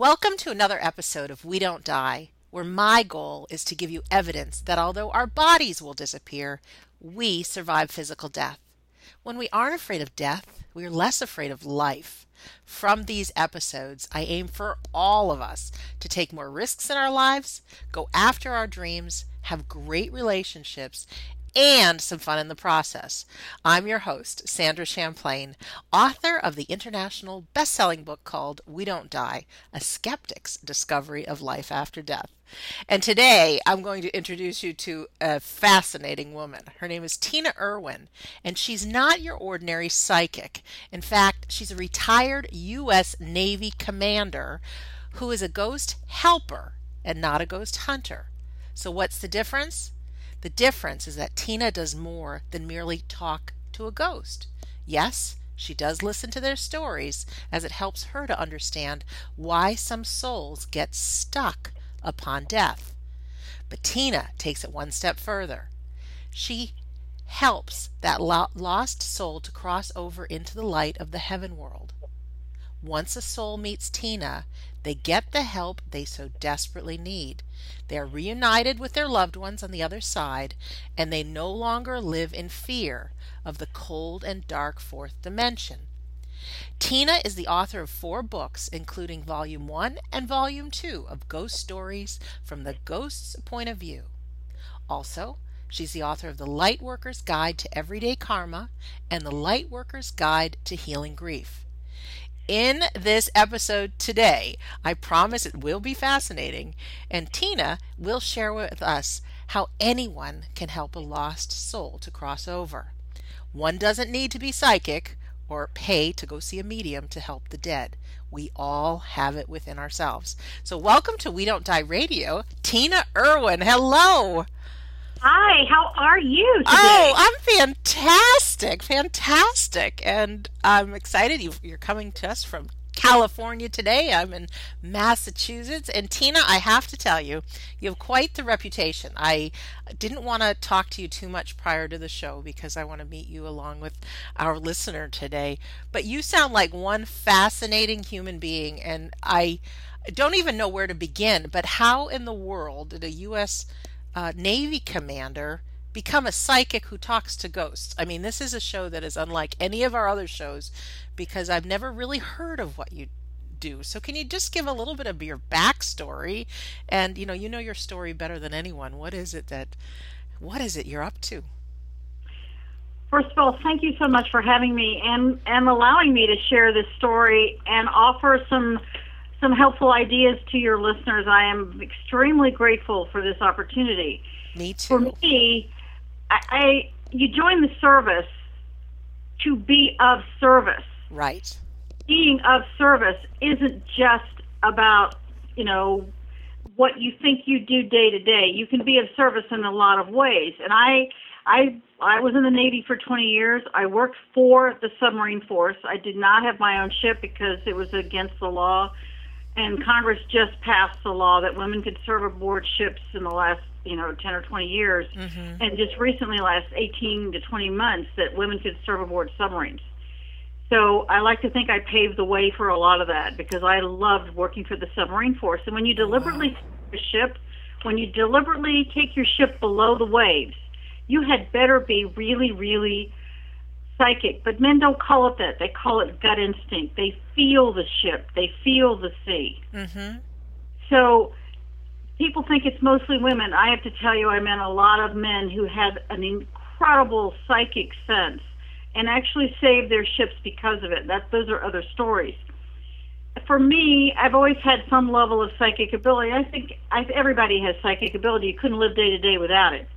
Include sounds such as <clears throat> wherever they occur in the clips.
Welcome to another episode of We Don't Die, where my goal is to give you evidence that although our bodies will disappear, we survive physical death. When we aren't afraid of death, we are less afraid of life. From these episodes, I aim for all of us to take more risks in our lives, go after our dreams, have great relationships, and some fun in the process. I'm your host, Sandra Champlain, author of the international best selling book called We Don't Die A Skeptic's Discovery of Life After Death. And today I'm going to introduce you to a fascinating woman. Her name is Tina Erwin, and she's not your ordinary psychic. In fact, she's a retired U.S. Navy commander who is a ghost helper and not a ghost hunter. So, what's the difference? The difference is that Tina does more than merely talk to a ghost. Yes, she does listen to their stories as it helps her to understand why some souls get stuck upon death. But Tina takes it one step further. She helps that lost soul to cross over into the light of the heaven world. Once a soul meets Tina, they get the help they so desperately need. They are reunited with their loved ones on the other side, and they no longer live in fear of the cold and dark fourth dimension. Tina is the author of four books, including Volume 1 and Volume 2 of Ghost Stories from the Ghost's Point of View. Also, she's the author of The Lightworker's Guide to Everyday Karma and The Lightworker's Guide to Healing Grief in this episode today. I promise it will be fascinating, and Tina will share with us how anyone can help a lost soul to cross over. One doesn't need to be psychic or pay to go see a medium to help the dead. We all have it within ourselves. So, welcome to We Don't Die Radio, Tina Erwin. Hello. Hi, how are you today? Oh, I'm fantastic, fantastic. And I'm excited you're coming to us from California today. I'm in Massachusetts. And Tina, I have to tell you, you have quite the reputation. I didn't want to talk to you too much prior to the show because I want to meet you along with our listener today. But you sound like one fascinating human being. And I don't even know where to begin. But how in the world did a U.S uh, Navy commander become a psychic who talks to ghosts. I mean, this is a show that is unlike any of our other shows because I've never really heard of what you do. So, can you just give a little bit of your backstory? And you know, you know your story better than anyone. What is it that, what is it you're up to? First of all, thank you so much for having me and and allowing me to share this story and offer some some helpful ideas to your listeners. I am extremely grateful for this opportunity. Me too. For me, I, I you join the service to be of service. Right. Being of service isn't just about, you know, what you think you do day to day. You can be of service in a lot of ways. And I I I was in the Navy for 20 years. I worked for the submarine force. I did not have my own ship because it was against the law and Congress just passed the law that women could serve aboard ships in the last, you know, 10 or 20 years, mm-hmm. and just recently, last 18 to 20 months, that women could serve aboard submarines. So I like to think I paved the way for a lot of that because I loved working for the submarine force. And when you deliberately wow. a ship, when you deliberately take your ship below the waves, you had better be really, really psychic, but men don't call it that. They call it gut instinct. They feel the ship, they feel the sea. Mm-hmm. So people think it's mostly women. I have to tell you, I met a lot of men who had an incredible psychic sense and actually saved their ships because of it. That those are other stories. For me, I've always had some level of psychic ability. I think I, everybody has psychic ability. You couldn't live day to day without it.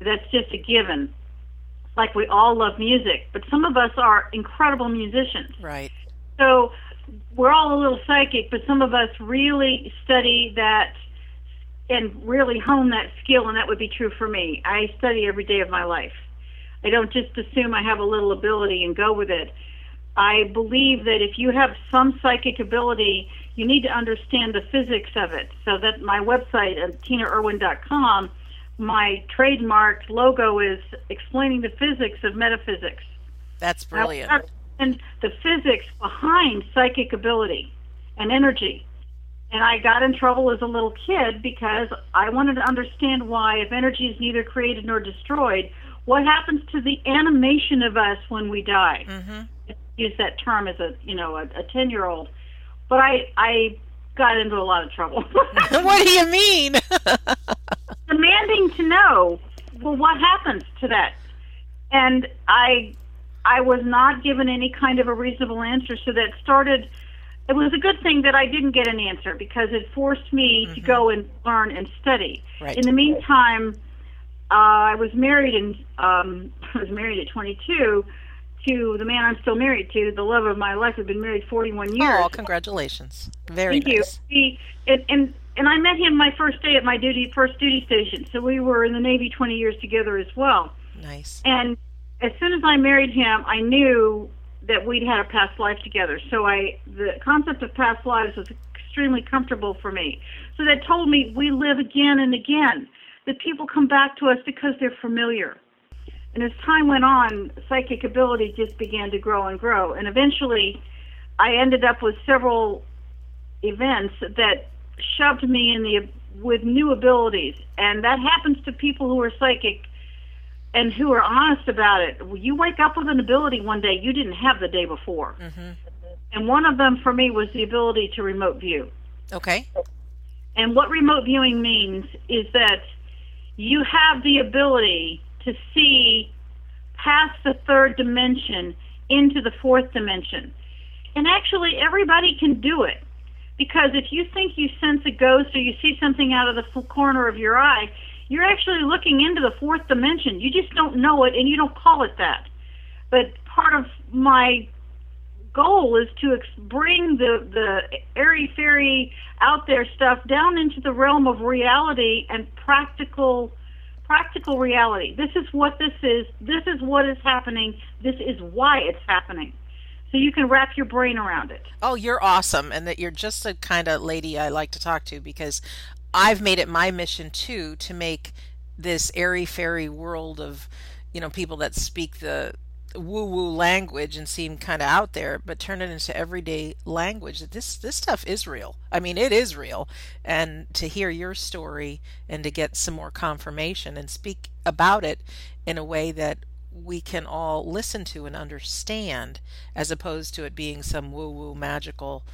That's just a given like we all love music, but some of us are incredible musicians. Right. So we're all a little psychic, but some of us really study that and really hone that skill, and that would be true for me. I study every day of my life. I don't just assume I have a little ability and go with it. I believe that if you have some psychic ability, you need to understand the physics of it. So that my website uh, at tinaerwin.com my trademarked logo is explaining the physics of metaphysics. That's brilliant. And the physics behind psychic ability and energy. And I got in trouble as a little kid because I wanted to understand why, if energy is neither created nor destroyed, what happens to the animation of us when we die? Mm-hmm. Use that term as a you know a ten year old, but I I got into a lot of trouble. <laughs> what do you mean? <laughs> Demanding to know, well, what happens to that? And I I was not given any kind of a reasonable answer, so that started it was a good thing that I didn't get an answer because it forced me mm-hmm. to go and learn and study. Right. In the meantime, uh, I was married and um, <laughs> I was married at 22 to the man I'm still married to, the love of my life. I've been married 41 years. Oh, congratulations! Very Thank nice. you. He, and, and and I met him my first day at my duty first duty station. So we were in the Navy 20 years together as well. Nice. And as soon as I married him, I knew that we'd had a past life together. So I the concept of past lives was extremely comfortable for me. So that told me we live again and again. That people come back to us because they're familiar. And as time went on, psychic ability just began to grow and grow. And eventually, I ended up with several events that shoved me in the with new abilities. And that happens to people who are psychic and who are honest about it. You wake up with an ability one day you didn't have the day before. Mm-hmm. And one of them for me was the ability to remote view. Okay. And what remote viewing means is that you have the ability to see past the third dimension into the fourth dimension. And actually, everybody can do it. Because if you think you sense a ghost or you see something out of the corner of your eye, you're actually looking into the fourth dimension. You just don't know it and you don't call it that. But part of my goal is to ex- bring the, the airy fairy out there stuff down into the realm of reality and practical practical reality. This is what this is. This is what is happening. This is why it's happening. So you can wrap your brain around it. Oh, you're awesome. And that you're just the kind of lady I like to talk to because I've made it my mission too to make this airy fairy world of, you know, people that speak the woo woo language and seem kind of out there, but turn it into everyday language. This this stuff is real. I mean, it is real. And to hear your story and to get some more confirmation and speak about it in a way that we can all listen to and understand, as opposed to it being some woo woo magical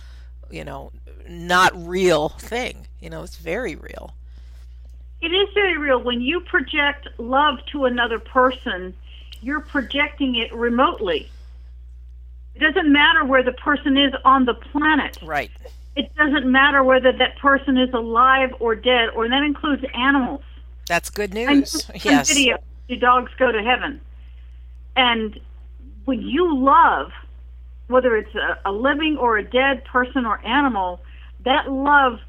you know, not real thing. You know, it's very real. It is very real. When you project love to another person, you're projecting it remotely. It doesn't matter where the person is on the planet. Right. It doesn't matter whether that person is alive or dead, or that includes animals. That's good news. yes. Video, do dogs go to heaven? And when you love, whether it's a, a living or a dead person or animal, that love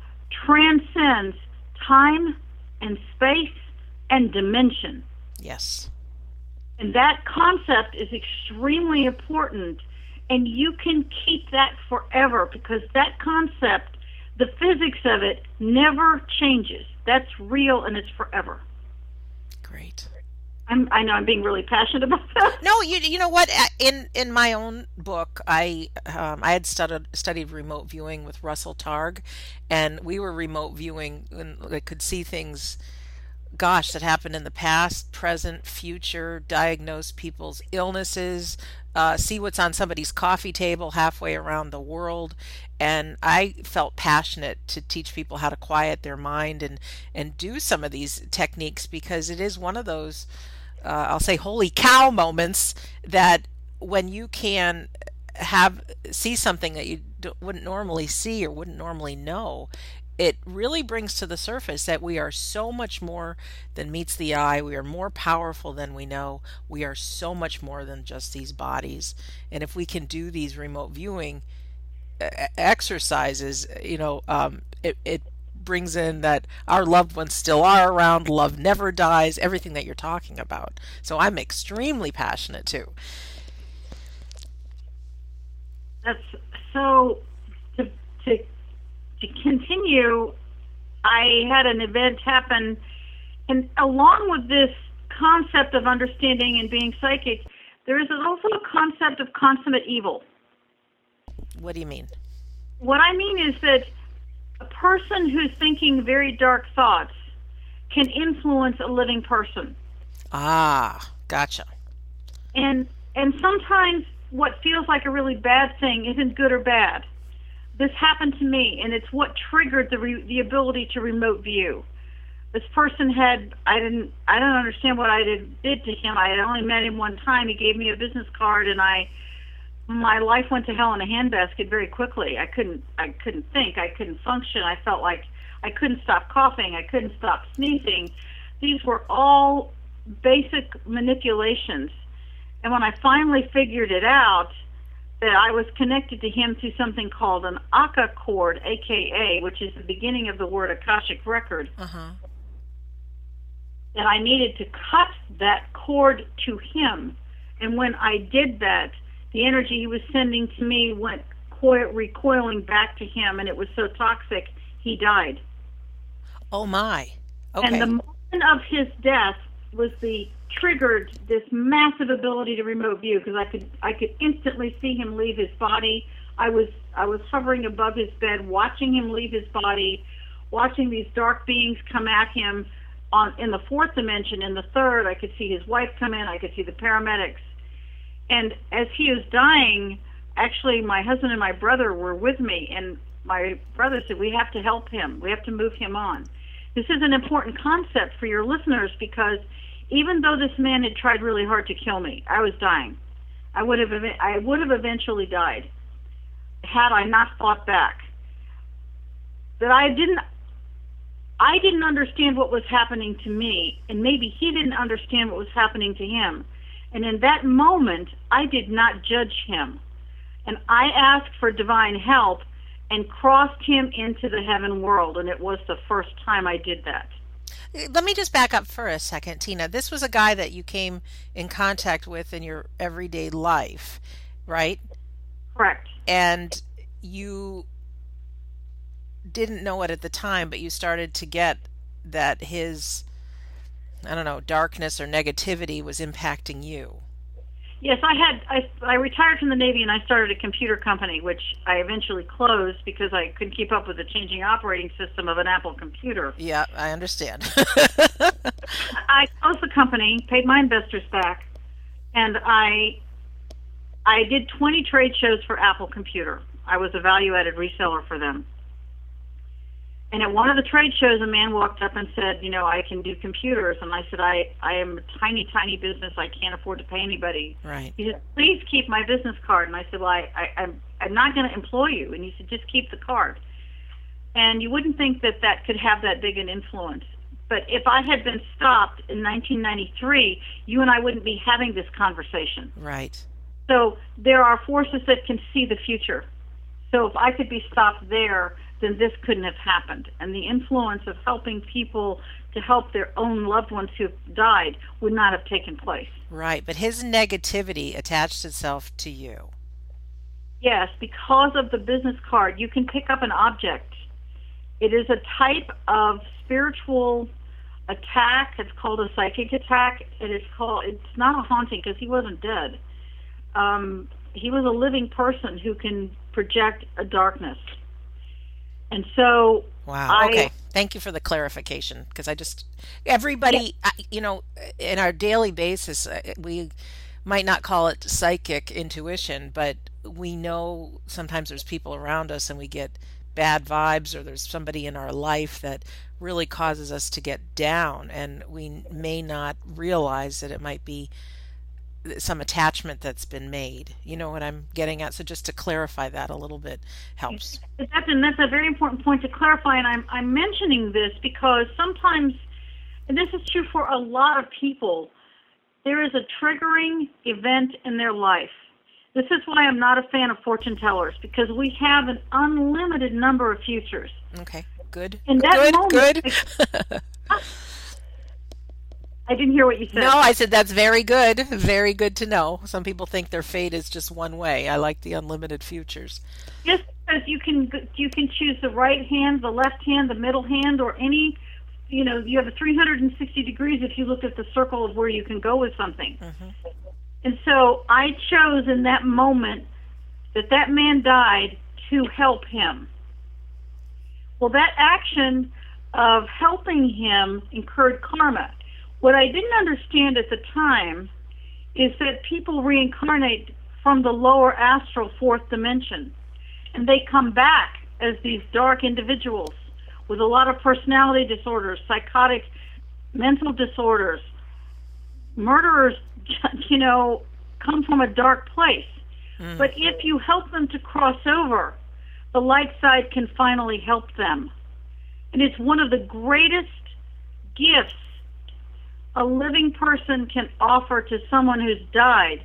transcends time and space and dimension. Yes. And that concept is extremely important. And you can keep that forever because that concept, the physics of it, never changes. That's real and it's forever. Great. I'm, I know I'm being really passionate about that. No, you you know what? In in my own book, I um, I had studied studied remote viewing with Russell Targ, and we were remote viewing and I could see things. Gosh, that happened in the past, present, future. Diagnose people's illnesses, uh, see what's on somebody's coffee table halfway around the world. And I felt passionate to teach people how to quiet their mind and and do some of these techniques because it is one of those uh, I'll say holy cow moments that when you can have see something that you wouldn't normally see or wouldn't normally know it really brings to the surface that we are so much more than meets the eye. We are more powerful than we know. We are so much more than just these bodies. And if we can do these remote viewing exercises, you know, um, it, it brings in that our loved ones still are around, love never dies, everything that you're talking about. So I'm extremely passionate too. That's so to to to continue. I had an event happen, and along with this concept of understanding and being psychic, there is also a concept of consummate evil. What do you mean? What I mean is that a person who's thinking very dark thoughts can influence a living person. Ah, gotcha. And and sometimes what feels like a really bad thing isn't good or bad. This happened to me, and it's what triggered the re- the ability to remote view. This person had I didn't I don't understand what I did did to him. I had only met him one time. He gave me a business card, and I my life went to hell in a handbasket very quickly. I couldn't I couldn't think. I couldn't function. I felt like I couldn't stop coughing. I couldn't stop sneezing. These were all basic manipulations. And when I finally figured it out, that I was connected to him through something called an Aka cord, aka, which is the beginning of the word Akashic record. Uh-huh. And I needed to cut that cord to him. And when I did that, the energy he was sending to me went coil, recoiling back to him, and it was so toxic, he died. Oh my. Okay. And the moment of his death was the triggered this massive ability to remote view because I could I could instantly see him leave his body. I was I was hovering above his bed, watching him leave his body, watching these dark beings come at him on in the fourth dimension. In the third, I could see his wife come in. I could see the paramedics. And as he was dying, actually, my husband and my brother were with me, and my brother said, "We have to help him. We have to move him on." This is an important concept for your listeners because even though this man had tried really hard to kill me, I was dying. I would have I would have eventually died had I not fought back. That I didn't I didn't understand what was happening to me, and maybe he didn't understand what was happening to him. And in that moment, I did not judge him. And I asked for divine help and crossed him into the heaven world. And it was the first time I did that. Let me just back up for a second, Tina. This was a guy that you came in contact with in your everyday life, right? Correct. And you didn't know it at the time, but you started to get that his I don't know, darkness or negativity was impacting you. Yes, I had. I, I retired from the Navy and I started a computer company, which I eventually closed because I couldn't keep up with the changing operating system of an Apple computer. Yeah, I understand. <laughs> I closed the company, paid my investors back, and I I did 20 trade shows for Apple Computer. I was a value-added reseller for them. And at one of the trade shows, a man walked up and said, "You know, I can do computers." And I said, "I I am a tiny, tiny business. I can't afford to pay anybody." Right. He said, "Please keep my business card." And I said, "Well, I, I I'm I'm not going to employ you." And he said, "Just keep the card." And you wouldn't think that that could have that big an influence. But if I had been stopped in 1993, you and I wouldn't be having this conversation. Right. So there are forces that can see the future. So if I could be stopped there, then this couldn't have happened. And the influence of helping people to help their own loved ones who've died would not have taken place. Right, but his negativity attached itself to you. Yes, because of the business card, you can pick up an object. It is a type of spiritual attack. It's called a psychic attack. It is called. It's not a haunting because he wasn't dead. Um, he was a living person who can project a darkness. And so Wow. I- okay. Thank you for the clarification because I just everybody, I- you know, in our daily basis, uh, we might not call it psychic intuition, but we know sometimes there's people around us and we get bad vibes or there's somebody in our life that really causes us to get down and we may not realize that it might be some attachment that's been made. You know what I'm getting at? So just to clarify that a little bit helps. That's and that's a very important point to clarify. And I'm I'm mentioning this because sometimes, and this is true for a lot of people, there is a triggering event in their life. This is why I'm not a fan of fortune tellers because we have an unlimited number of futures. Okay. Good. In that good. moment- good. <laughs> <laughs> I didn't hear what you said. No, I said that's very good. Very good to know. Some people think their fate is just one way. I like the unlimited futures. Just because you can you can choose the right hand, the left hand, the middle hand, or any. You know, you have a 360 degrees if you look at the circle of where you can go with something. Mm-hmm. And so I chose in that moment that that man died to help him. Well, that action of helping him incurred karma. What I didn't understand at the time is that people reincarnate from the lower astral fourth dimension and they come back as these dark individuals with a lot of personality disorders, psychotic mental disorders. Murderers, <laughs> you know, come from a dark place. Mm. But if you help them to cross over, the light side can finally help them. And it's one of the greatest gifts a living person can offer to someone who's died,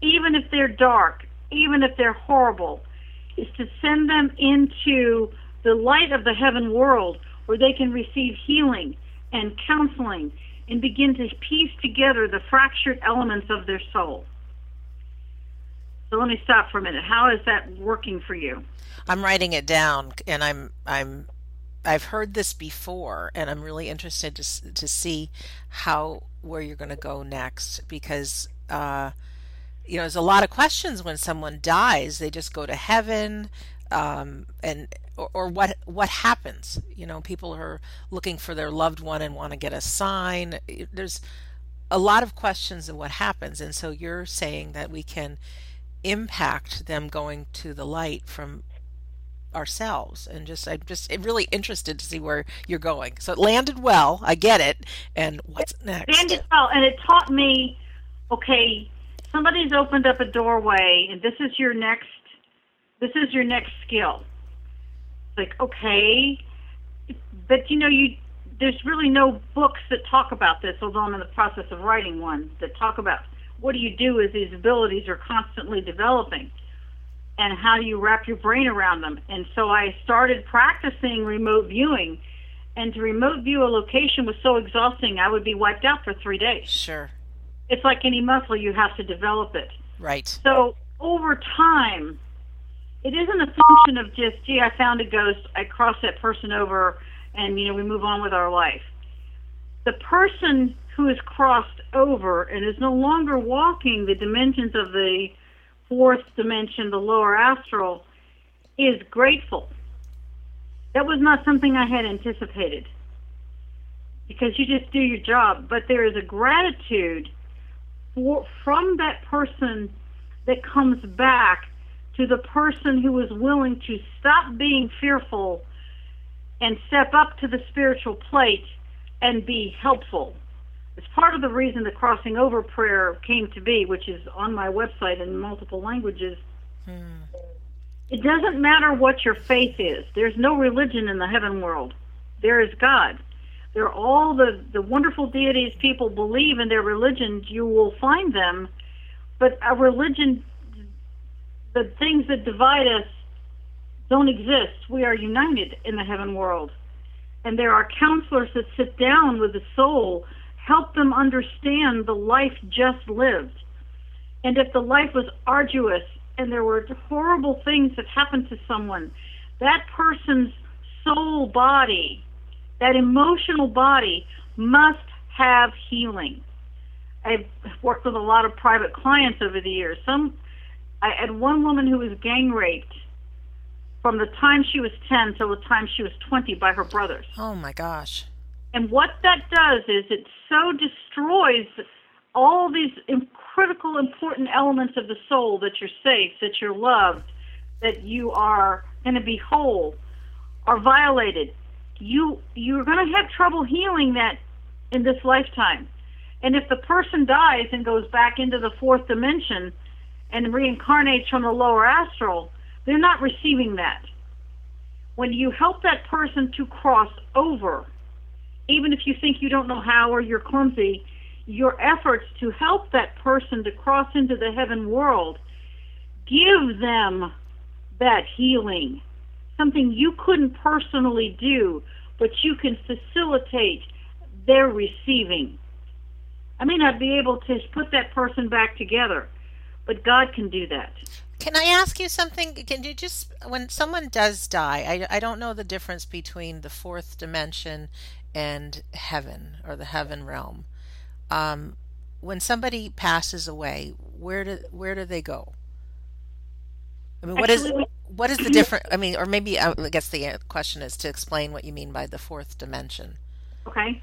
even if they're dark, even if they're horrible, is to send them into the light of the heaven world where they can receive healing and counseling and begin to piece together the fractured elements of their soul. So let me stop for a minute. How is that working for you? I'm writing it down and I'm I'm I've heard this before and I'm really interested to to see how where you're going to go next because uh you know there's a lot of questions when someone dies. They just go to heaven um and or, or what what happens? You know people are looking for their loved one and want to get a sign. There's a lot of questions of what happens and so you're saying that we can impact them going to the light from ourselves and just i'm just eh, really interested to see where you're going. So it landed well i get it and what's next? landed well and it taught me okay somebody's opened up a doorway and this is your next this is your next skill. Like okay but you know you there's really no books that talk about this although i'm in the process of writing one that talk about what do you do as these abilities are constantly developing and how do you wrap your brain around them. And so i started practicing remote viewing. And to remote view a location was so exhausting i would be wiped out for three days. Sure. It's like any muscle you have to develop it. Right. So over time it isn't a function of just, gee, I found a ghost, I cross that person over, and you know we move on with our life. The person who is crossed over and is no longer walking the dimensions of the fourth dimension, the lower astral, is grateful. That was not something I had anticipated because you just do your job, but there is a gratitude for, from that person that comes back to the person who is willing to stop being fearful and step up to the spiritual plate and be helpful. It's part of the reason the crossing over prayer came to be, which is on my website in multiple languages. Hmm. It doesn't matter what your faith is. There's no religion in the heaven world. There is God. There are all the, the wonderful deities people believe in their religions. You will find them. But a religion the things that divide us don't exist. We are united in the heaven world. And there are counselors that sit down with the soul, help them understand the life just lived. And if the life was arduous and there were horrible things that happened to someone, that person's soul body, that emotional body, must have healing. I've worked with a lot of private clients over the years. Some I had one woman who was gang raped from the time she was 10 till the time she was 20 by her brothers. Oh my gosh. And what that does is it so destroys all these critical, important elements of the soul that you're safe, that you're loved, that you are going to be whole, are violated. You you're going to have trouble healing that in this lifetime. And if the person dies and goes back into the fourth dimension, and reincarnates from the lower astral, they're not receiving that. When you help that person to cross over, even if you think you don't know how or you're clumsy, your efforts to help that person to cross into the heaven world give them that healing, something you couldn't personally do, but you can facilitate their receiving. I may not be able to put that person back together, but God can do that. Can I ask you something? Can you just, when someone does die, I, I don't know the difference between the fourth dimension and heaven or the heaven realm. Um, when somebody passes away, where do where do they go? I mean, what Actually, is what is the <clears throat> difference? I mean, or maybe I guess the question is to explain what you mean by the fourth dimension. Okay.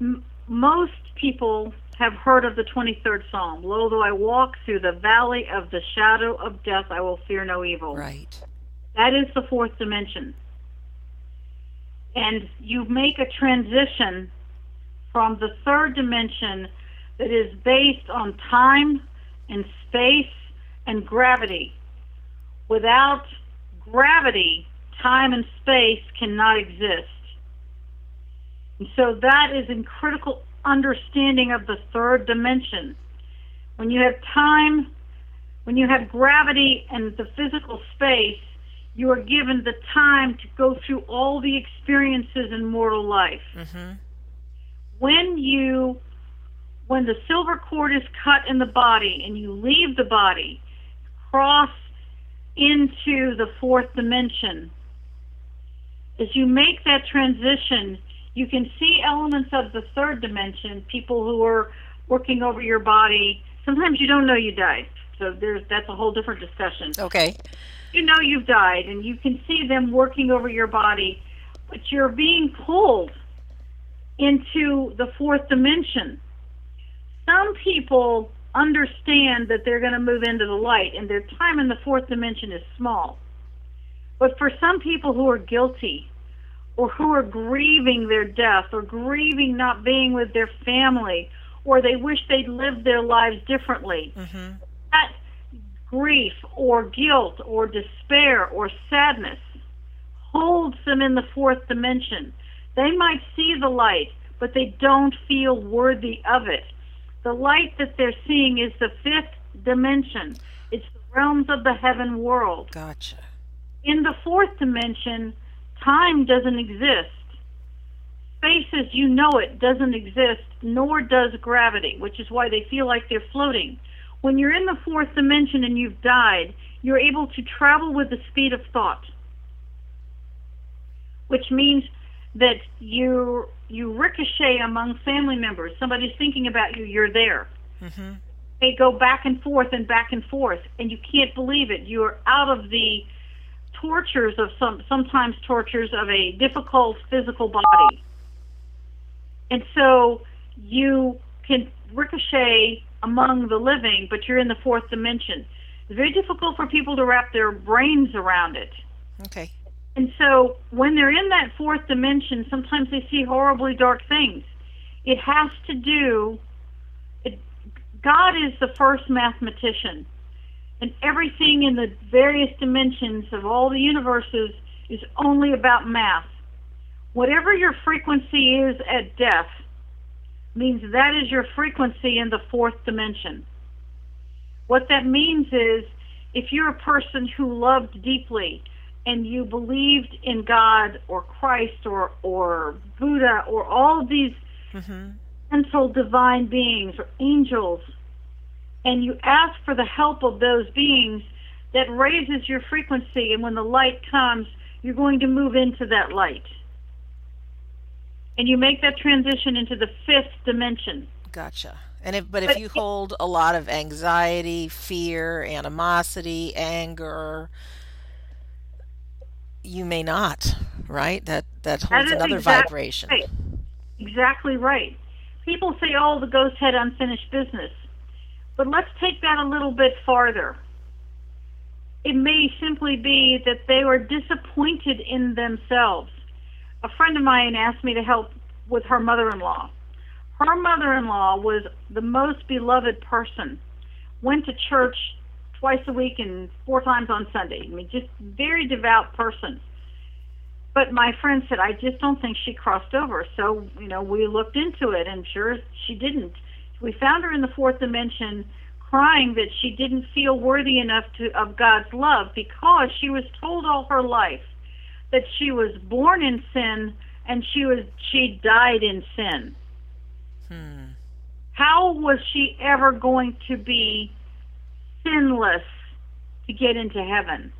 M- most people have heard of the 23rd Psalm. Lo, though I walk through the valley of the shadow of death, I will fear no evil. Right. That is the fourth dimension. And you make a transition from the third dimension that is based on time and space and gravity. Without gravity, time and space cannot exist. And so that is in critical understanding of the third dimension. When you have time, when you have gravity and the physical space, you are given the time to go through all the experiences in mortal life. Mm-hmm. When you, when the silver cord is cut in the body and you leave the body, cross into the fourth dimension. As you make that transition, you can see elements of the third dimension, people who are working over your body. Sometimes you don't know you died. So there's that's a whole different discussion. Okay. You know you've died and you can see them working over your body, but you're being pulled into the fourth dimension. Some people understand that they're going to move into the light and their time in the fourth dimension is small. But for some people who are guilty or who are grieving their death or grieving not being with their family or they wish they'd lived their lives differently, Mm-hmm. that grief or guilt or despair or sadness holds them in the fourth dimension. They might see the light, but they don't feel worthy of it. The light that they're seeing is the fifth dimension. It's the realms of the heaven world. Gotcha. In the fourth dimension, time doesn't exist. Space as you know it doesn't exist, nor does gravity, which is why they feel like they're floating. When you're in the fourth dimension and you've died, you're able to travel with the speed of thought, which means that you you ricochet among family members. Somebody's thinking about you, you're there. Mm-hmm. They go back and forth and back and forth, and you can't believe it. You're out of the tortures of some sometimes tortures of a difficult physical body. And so you can ricochet among the living, but you're in the fourth dimension. It's very difficult for people to wrap their brains around it. Okay. And so when they're in that fourth dimension, sometimes they see horribly dark things. It has to do, it, God is the first mathematician. And everything in the various dimensions of all the universes is only about math. Whatever your frequency is at death means that is your frequency in the fourth dimension. What that means is if you're a person who loved deeply and you believed in God or Christ or, or Buddha or all these Mm-hmm. mental divine beings or angels, and you ask for the help of those beings, that raises your frequency, and when the light comes, you're going to move into that light. And you make that transition into the fifth dimension. Gotcha. And if, but if But you it- hold a lot of anxiety, fear, animosity, anger, you may not, right? That that holds is another exact- vibration. Right. Exactly right. People say, oh, the ghost had unfinished business. But let's take that a little bit farther. It may simply be that they were disappointed in themselves. A friend of mine asked me to help with her mother in law. Her mother in law was the most beloved person, went to church twice a week and four times on Sunday. I mean, just very devout person. But my friend said, I just don't think she crossed over. So, you know, we looked into it, and sure, she didn't. We found her in the fourth dimension crying that she didn't feel worthy enough to, of God's love because she was told all her life that she was born in sin and she was she died in sin. Hmm. How was she ever going to be sinless to get into heaven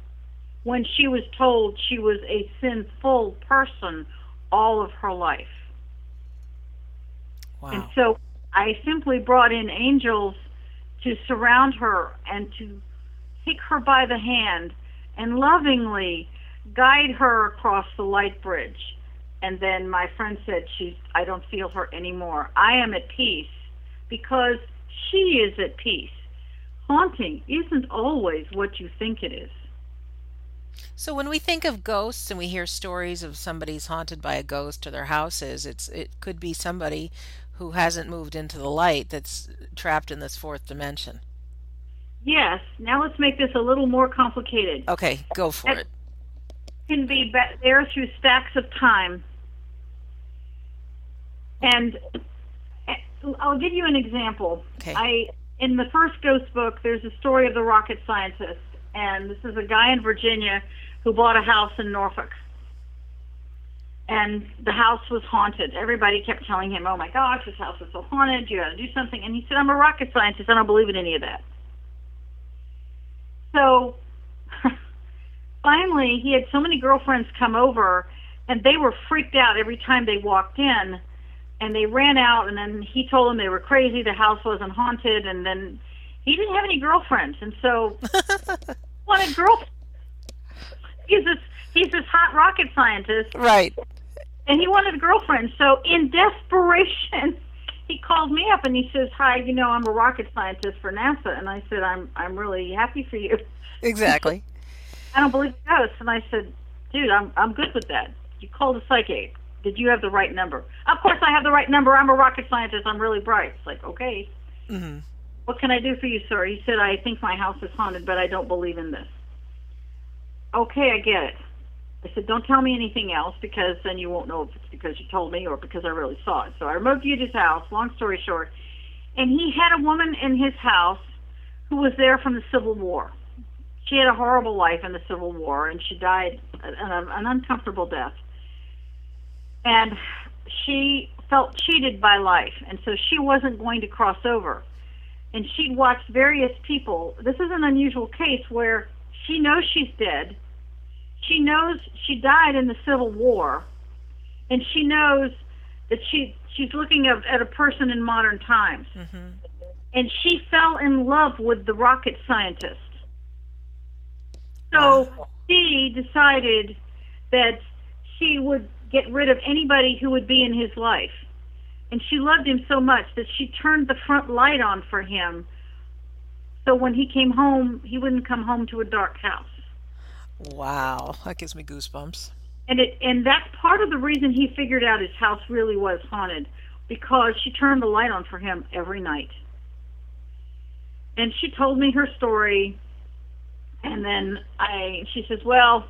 when she was told she was a sinful person all of her life? Wow. And so I simply brought in angels to surround her and to take her by the hand and lovingly guide her across the light bridge. And then my friend said, "She's I don't feel her anymore. I am at peace because she is at peace." Haunting isn't always what you think it is. So when we think of ghosts and we hear stories of somebody's haunted by a ghost or their houses, it's it could be somebody who hasn't moved into the light that's trapped in this fourth dimension. Yes. Now let's make this a little more complicated. Okay, go for That- it. Can be there through stacks of time. And eh, I'll give you an example. Okay. I in the first ghost book, there's a story of the rocket scientist, and this is a guy in Virginia who bought a house in Norfolk. And the house was haunted. Everybody kept telling him, "Oh my gosh, this house is so haunted. You got to do something." And he said, "I'm a rocket scientist. I don't believe in any of that." So finally, he had so many girlfriends come over, and they were freaked out every time they walked in. And they ran out, and then he told them they were crazy. The house wasn't haunted, and then he didn't have any girlfriends, and so <laughs> wanted girl. He's this he's this hot rocket scientist, Right. and he wanted a girlfriend. So in desperation, <laughs> he called me up and he says, "Hi, you know, I'm a rocket scientist for NASA." And I said, "I'm I'm really happy for you. Exactly. <laughs> I don't believe in ghosts." And I said, "Dude, I'm I'm good with that. You called a psychic. Did you have the right number?" Of course, I have the right number. I'm a rocket scientist. I'm really bright. It's like, okay, hmm what can I do for you, sir? He said, I think my house is haunted, but I don't believe in this. Okay, I get it. I said, don't tell me anything else because then you won't know if it's because you told me or because I really saw it. So I remote viewed his house, long story short. And he had a woman in his house who was there from the Civil War. She had a horrible life in the Civil War and she died an, an uncomfortable death. And she felt cheated by life, and so she wasn't going to cross over and she'd watched various people. This is an unusual case where she knows she's dead. She knows she died in the Civil War, and she knows that she she's looking at, at a person in modern times. hmm And she fell in love with the rocket scientist. So she decided that she would get rid of anybody who would be in his life. And she loved him so much that she turned the front light on for him. So when he came home he wouldn't come home to a dark house. Wow, that gives me goosebumps. and it and that's part of the reason he figured out his house really was haunted because she turned the light on for him every night. And she told me her story and then i she says well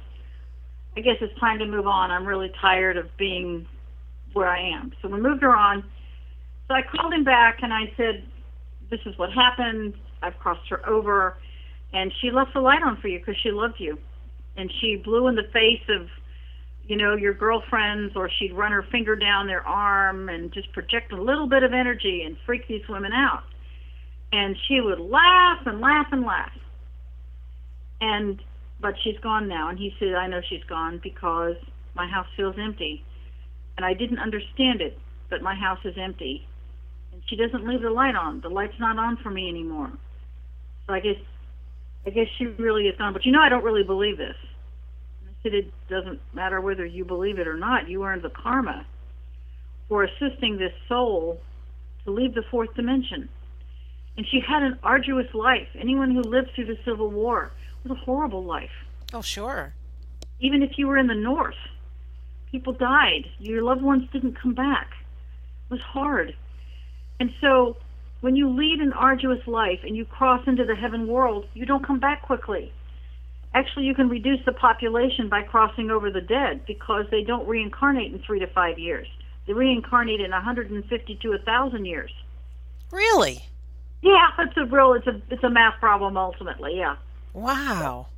i guess it's time to move on i'm really tired of being where I am. So we moved her on. So I called him back and I said, This is what happened. I've crossed her over. And she left the light on for you because she loved you. And she blew in the face of, you know, your girlfriends, or she'd run her finger down their arm and just project a little bit of energy and freak these women out. And she would laugh and laugh and laugh. And, but she's gone now. And he said, I know she's gone because my house feels empty and I didn't understand it, but my house is empty. And she doesn't leave the light on. The light's not on for me anymore. So I guess I guess she really is gone. But you know I don't really believe this. And I said it doesn't matter whether you believe it or not, you earned the karma for assisting this soul to leave the fourth dimension. And she had an arduous life. Anyone who lived through the Civil War was a horrible life. Oh, sure. Even if you were in the north, people died. Your loved ones didn't come back. It was hard. And so when you lead an arduous life and you cross into the heaven world, you don't come back quickly. Actually, you can reduce the population by crossing over the dead because they don't reincarnate in three to five years. They reincarnate in 150 to 1,000 years. Really? Yeah, it's a real, it's a, it's a math problem ultimately. Yeah. Wow.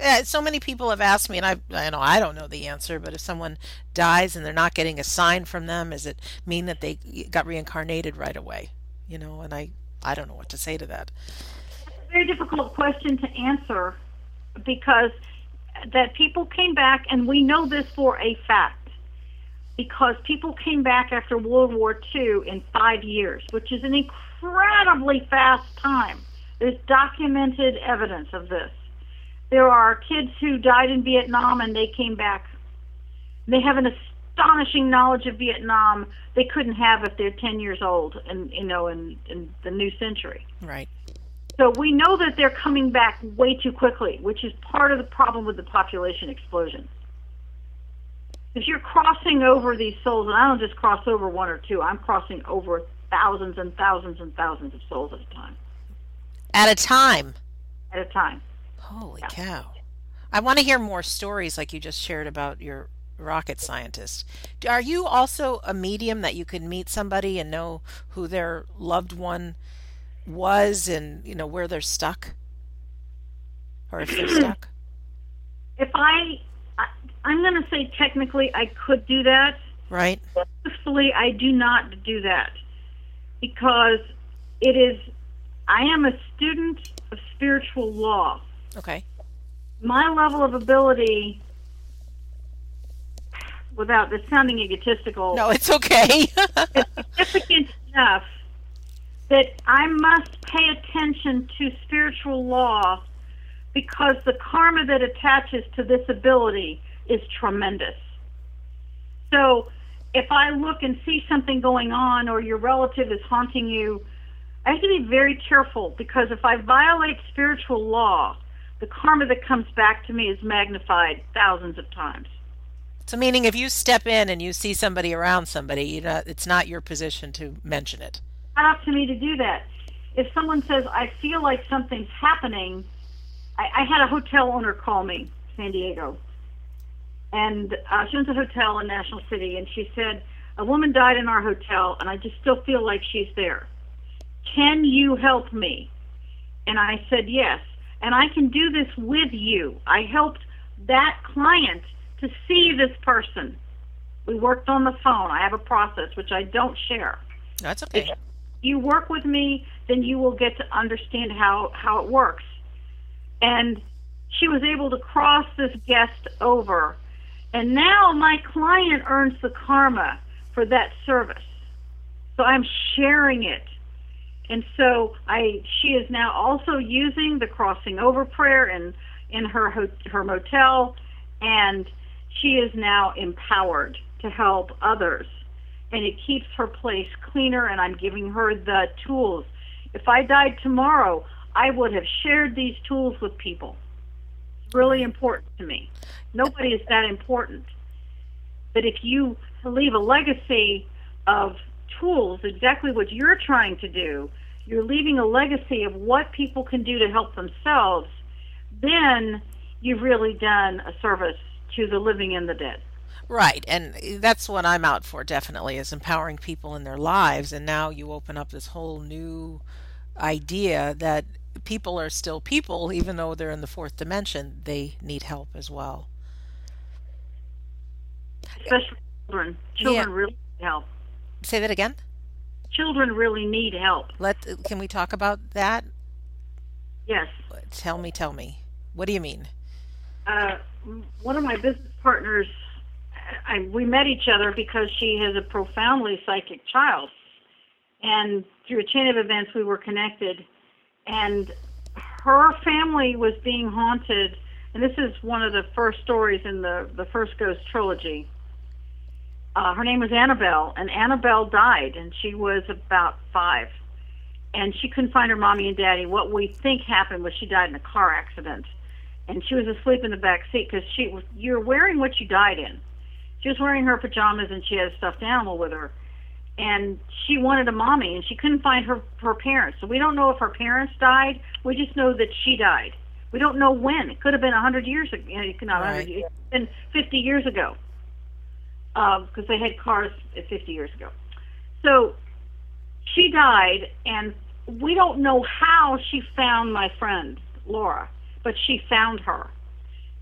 Yeah, so many people have asked me, and I, I know I don't know the answer, but if someone dies and they're not getting a sign from them, does it mean that they got reincarnated right away? You know, and I, I don't know what to say to that. It's a very difficult question to answer because that people came back, and we know this for a fact, because people came back after World War II in five years, which is an incredibly fast time. There's documented evidence of this. There are kids who died in Vietnam and they came back. They have an astonishing knowledge of Vietnam they couldn't have if they're 10 years old and you know in, in the new century. Right. So we know that they're coming back way too quickly, which is part of the problem with the population explosion. If you're crossing over these souls, and I don't just cross over one or two, I'm crossing over thousands and thousands and thousands of souls at a time. At a time. At a time. Holy yeah. cow. I want to hear more stories like you just shared about your rocket scientist. Are you also a medium that you can meet somebody and know who their loved one was and you know where they're stuck or if they're stuck? <clears throat> If I, I I'm going to say technically I could do that. Right. Truthfully, I do not do that because it is I am a student of spiritual law. Okay. My level of ability without this sounding egotistical. No, it's okay. it's significant enough that I must pay attention to spiritual law because the karma that attaches to this ability is tremendous. So if I look and see something going on or your relative is haunting you, I have to be very careful because if I violate spiritual law, the karma that comes back to me is magnified thousands of times. So, meaning if you step in and you see somebody around somebody, you know, it's not your position to mention it. Not up to me to do that. If someone says, I feel like something's happening, I, I had a hotel owner call me, San Diego. And uh, she owns a hotel in National City, and she said, A woman died in our hotel, and I just still feel like she's there. Can you help me? And I said, Yes. And I can do this with you. I helped that client to see this person. We worked on the phone. I have a process which I don't share. That's okay. If you work with me, then you will get to understand how, how it works. And she was able to cross this guest over. And now my client earns the karma for that service. So I'm sharing it. And so I she is now also using the crossing over prayer in in her ho- her motel and she is now empowered to help others. And it keeps her place cleaner, and I'm giving her the tools. If I died tomorrow, I would have shared these tools with people. It's really important to me. Nobody is that important. But if you leave a legacy of tools, exactly what you're trying to do, you're leaving a legacy of what people can do to help themselves, then you've really done a service to the living and the dead. Right, and that's what I'm out for definitely is empowering people in their lives and now you open up this whole new idea that people are still people even though they're in the fourth dimension, they need help as well. Especially children. Children yeah. really need help. Say that again? Children really need help. Let can we talk about that? Yes. Tell me, tell me. What do you mean? Uh, one of my business partners, I, we met each other because she has a profoundly psychic child. And through a chain of events, we were connected. And her family was being haunted. And this is one of the first stories in the, the first Ghost trilogy. Uh, her name was Annabelle, and Annabelle died, and she was about five. And she couldn't find her mommy and daddy. What we think happened was she died in a car accident and she was asleep in the back seat because she was you're wearing what you died in. She was wearing her pajamas and she had a stuffed animal with her, and she wanted a mommy and she couldn't find her her parents. So we don't know if her parents died. We just know that she died. We don't know when. It could have been a hundred years ago. You know, not right. hundred. It's been fifty years ago. Because they had cars fifty years ago. So she died, and we don't know how she found my friend Laura but she found her.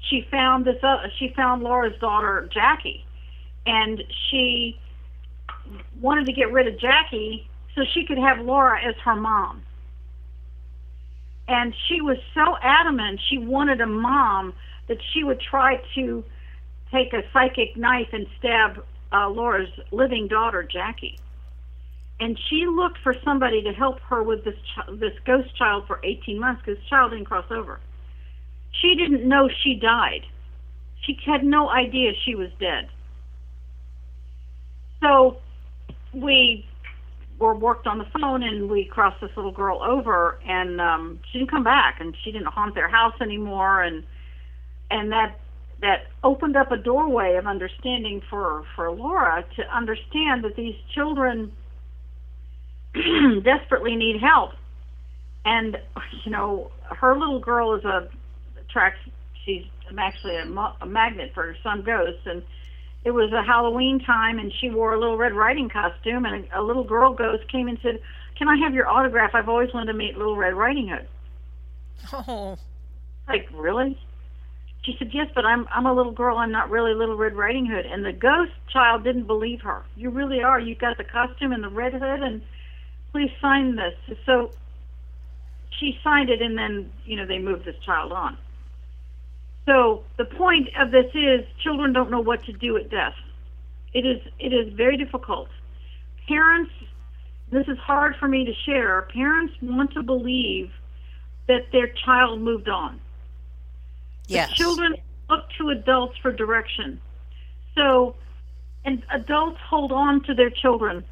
She found this. Uh, she found Laura's daughter Jackie, and she wanted to get rid of Jackie so she could have Laura as her mom. And she was so adamant she wanted a mom that she would try to take a psychic knife and stab uh, Laura's living daughter Jackie. And she looked for somebody to help her with this ch- this ghost child for 18 months because the child didn't cross over she didn't know she died. She had no idea she was dead. So we were worked on the phone and we crossed this little girl over and um she didn't come back and she didn't haunt their house anymore and and that that opened up a doorway of understanding for for Laura to understand that these children <clears throat> desperately need help and you know her little girl is a attracts she's actually a, a magnet for some ghosts and it was a Halloween time and she wore a little Red Riding costume and a, a little girl ghost came and said, "Can I have your autograph? I've always wanted to meet Little Red Riding Hood." Oh. Like, really? She said, "Yes, but I'm I'm a little girl. I'm not really Little Red Riding Hood." And the ghost child didn't believe her. You really are. You've got the costume and the red hood and please sign this. So she signed it and then, you know, they moved this child on. So the point of this is children don't know what to do at death. It is it is very difficult. Parents this is hard for me to share. Parents want to believe that their child moved on. Yes. The children look to adults for direction. So and adults hold on to their children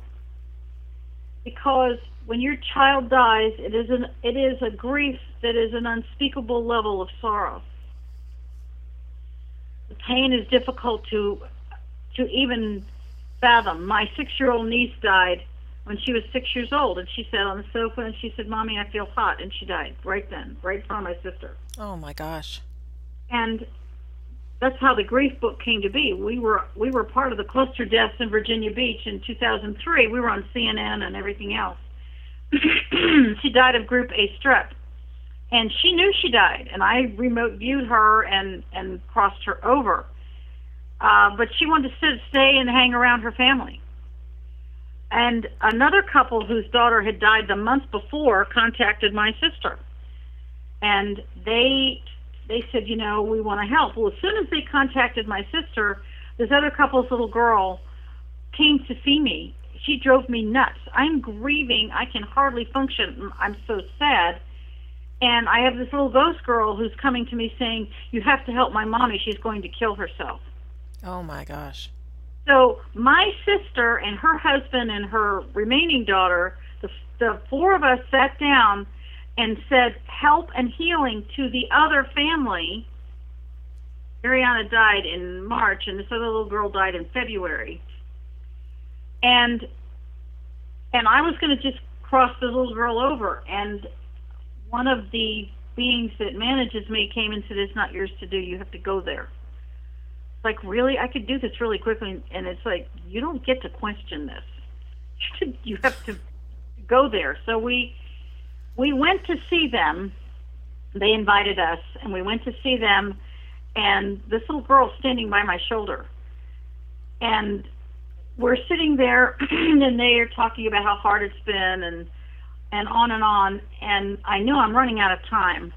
because when your child dies, it is an it is a grief that is an unspeakable level of sorrow the pain is difficult to to even fathom. My six-year-old niece died when she was six years old, and she sat on the sofa and she said, "Mommy, I feel hot," and she died right then, right in front of my sister. Oh my gosh! And that's how the grief book came to be. We were we were part of the cluster deaths in Virginia Beach in 2003. We were on CNN and everything else. <clears throat> she died of Group A strep and she knew she died and i remote viewed her and and crossed her over uh, but she wanted to sit, stay and hang around her family and another couple whose daughter had died the month before contacted my sister and they they said you know we want to help well as soon as they contacted my sister this other couple's little girl came to see me she drove me nuts i'm grieving i can hardly function i'm so sad and I have this little ghost girl who's coming to me saying, "You have to help my mommy. She's going to kill herself." Oh my gosh. So my sister and her husband and her remaining daughter, the, the four of us sat down and said help and healing to the other family. Ariana died in March, and this other little girl died in February. And and I was going to just cross the little girl over, and one of the beings that manages me came and said, "It's not yours to do. You have to go there." It's like, really, I could do this really quickly, and it's like you don't get to question this. <laughs> you have to go there. So we we went to see them. They invited us, and we went to see them. And this little girl standing by my shoulder, and we're sitting there, <clears throat> and they are talking about how hard it's been, and and on and on. And I knew I'm running out of time.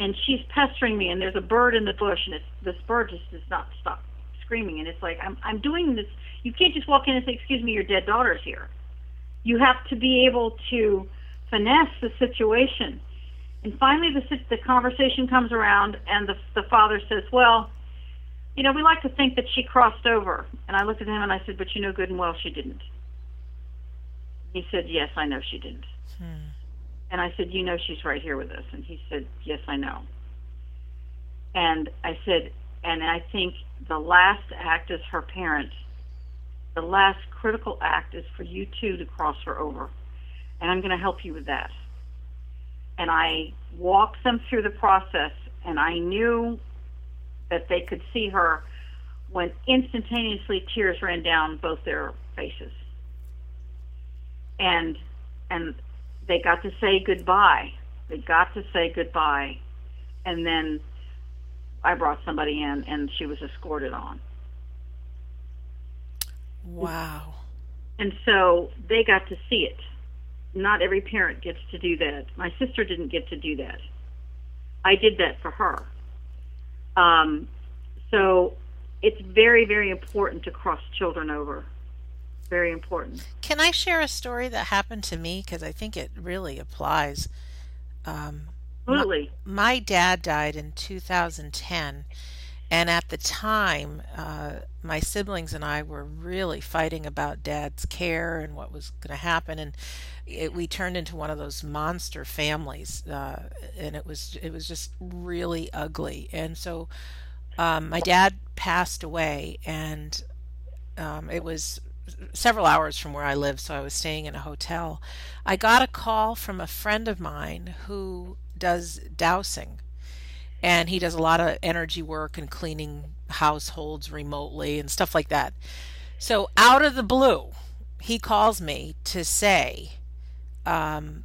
And she's pestering me, and there's a bird in the bush, and it's this bird just does not stop screaming. And it's like I'm I'm doing this. You can't just walk in and say, "Excuse me, your dead daughter's here." You have to be able to finesse the situation. And finally, the the conversation comes around, and the the father says, "Well." You know, we like to think that she crossed over. And I looked at him and I said, But you know good and well she didn't. He said, Yes, I know she didn't. Hmm. And I said, You know, she's right here with us. And he said, Yes, I know. And I said, And I think the last act as her parent, the last critical act is for you two to cross her over. And I'm going to help you with that. And I walked them through the process, and I knew that they could see her when instantaneously tears ran down both their faces. And and they got to say goodbye. They got to say goodbye, and then I brought somebody in, and she was escorted on. Wow. And so they got to see it. Not every parent gets to do that. My sister didn't get to do that. I did that for her. Um, so it's very, very important to cross children over very important. Can I share a story that happened to me? Because I think it really applies. Um, Absolutely. My, my dad died in 2010, and at the time, uh, my siblings and I were really fighting about dad's care and what was going to happen, and it, we turned into one of those monster families, uh, and it was it was just really ugly. And so, um, my dad passed away, and um, it was several hours from where I live, so I was staying in a hotel. I got a call from a friend of mine who does dowsing, and he does a lot of energy work and cleaning households remotely and stuff like that. So, out of the blue, he calls me to say, um,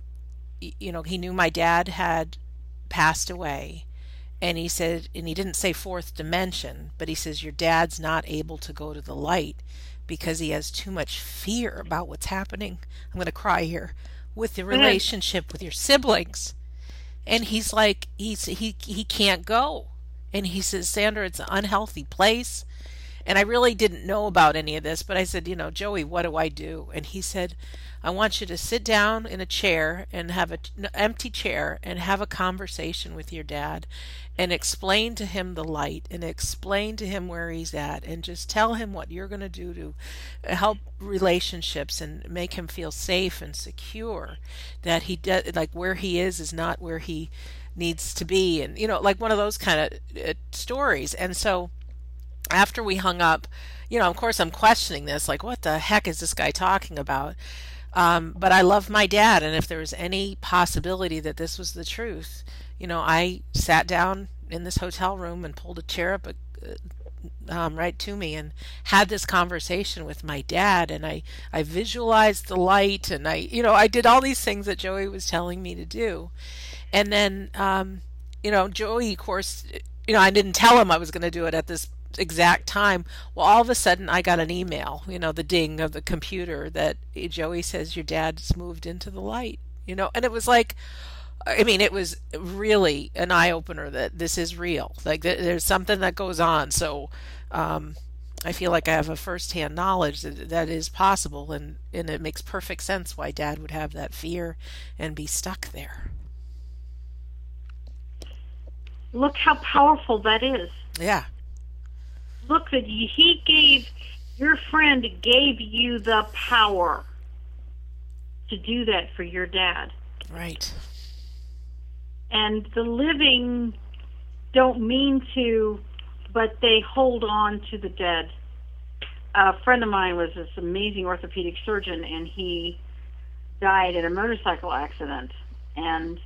you know, he knew my dad had passed away. And he said, and he didn't say fourth dimension, but he says, Your dad's not able to go to the light because he has too much fear about what's happening. I'm going to cry here with the relationship with your siblings. And he's like, he's, he, he can't go. And he says, Sandra, it's an unhealthy place. And I really didn't know about any of this, but I said, you know, Joey, what do I do? And he said, I want you to sit down in a chair and have an empty chair and have a conversation with your dad and explain to him the light and explain to him where he's at and just tell him what you're going to do to help relationships and make him feel safe and secure that he does like where he is is not where he needs to be and you know like one of those kind of uh, stories and so after we hung up you know of course i'm questioning this like what the heck is this guy talking about? Um, but I love my dad, and if there was any possibility that this was the truth, you know, I sat down in this hotel room and pulled a chair up uh, um, right to me and had this conversation with my dad, and I I visualized the light, and I you know I did all these things that Joey was telling me to do, and then um, you know Joey, of course, you know I didn't tell him I was going to do it at this exact time. Well, all of a sudden, I got an email, you know, the ding of the computer that Joey says your dad's moved into the light, you know, and it was like, I mean, it was really an eye opener that this is real. Like, there's something that goes on. So, um, I feel like I have a firsthand knowledge that that is possible, and, and it makes perfect sense why dad would have that fear and be stuck there. Look how powerful that is. Yeah look that he gave your friend gave you the power to do that for your dad. Right. And the living don't mean to, but they hold on to the dead. A friend of mine was this amazing orthopedic surgeon, and he died in a motorcycle accident. And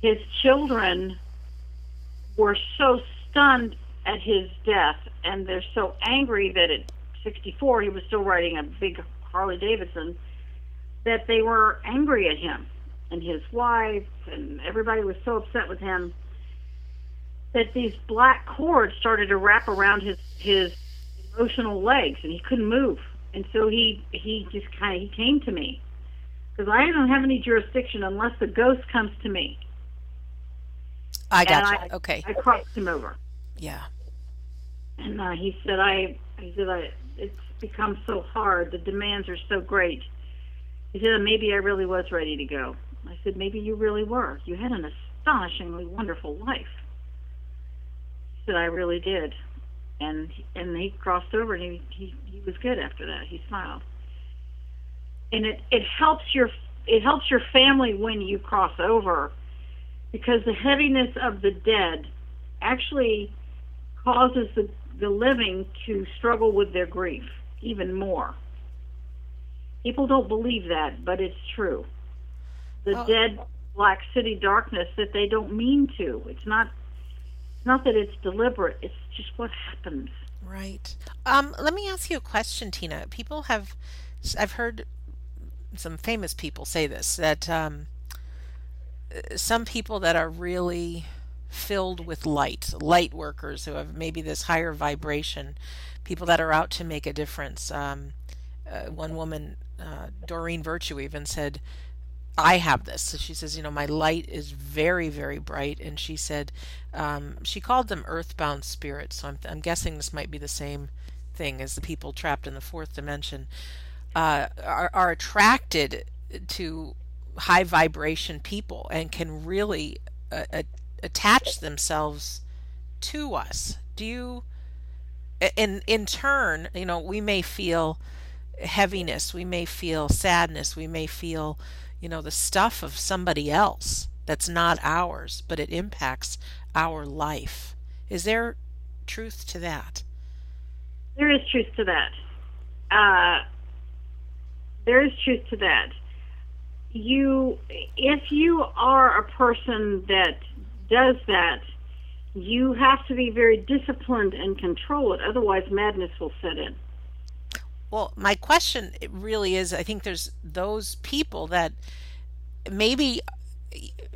his children were so stunned at his death, and they're so angry that at 64 he was still riding a big Harley Davidson that they were angry at him and his wife, and everybody was so upset with him that these black cords started to wrap around his his emotional legs, and he couldn't move. And so he he just kind of he came to me because I don't have any jurisdiction unless the ghost comes to me. I got you. I, okay. I crossed him over. Yeah. And uh, he said, I, he said, I, it's become so hard. The demands are so great. He said, maybe I really was ready to go. I said, maybe you really were. You had an astonishingly wonderful life. He said, I really did. And and he crossed over and he, he, he was good after that. He smiled. And it, it helps your it helps your family when you cross over because the heaviness of the dead actually causes the, the living to struggle with their grief even more. People don't believe that, but it's true. The oh. dead black city darkness that they don't mean to. It's not not that it's deliberate, it's just what happens. Right. Um, let me ask you a question, Tina. People have I've heard some famous people say this that um, some people that are really filled with light, light workers who have maybe this higher vibration, people that are out to make a difference. Um, uh, one woman, uh, Doreen Virtue, even said, I have this. So she says, you know, my light is very, very bright. And she said, um, she called them earthbound spirits. So I'm, I'm, guessing this might be the same thing as the people trapped in the fourth dimension, uh, are, are attracted to high vibration people and can really uh, attach themselves to us. Do you in in turn, you know, we may feel heaviness, we may feel sadness, we may feel, you know, the stuff of somebody else that's not ours, but it impacts our life. Is there truth to that? There is truth to that. Uh, there is truth to that. You, if you are a person that does that, you have to be very disciplined and control it. Otherwise, madness will set in. Well, my question really is I think there's those people that maybe,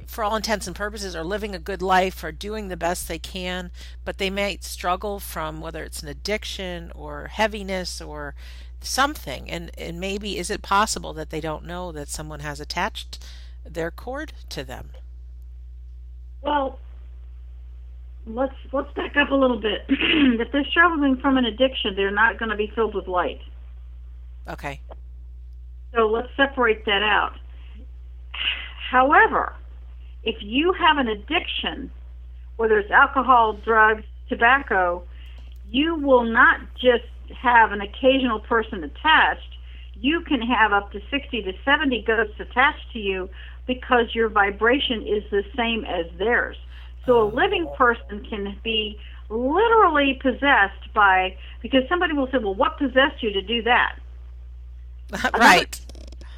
for all intents and purposes, are living a good life or doing the best they can, but they might struggle from whether it's an addiction or heaviness or something. And, and maybe is it possible that they don't know that someone has attached their cord to them? Well, let's let's back up a little bit. <clears throat> if they're struggling from an addiction, they're not going to be filled with light. Okay. So let's separate that out. However, if you have an addiction, whether it's alcohol, drugs, tobacco, you will not just have an occasional person attached. You can have up to 60 to 70 ghosts attached to you because your vibration is the same as theirs. So a living person can be literally possessed by, because somebody will say, well, what possessed you to do that? <laughs> right.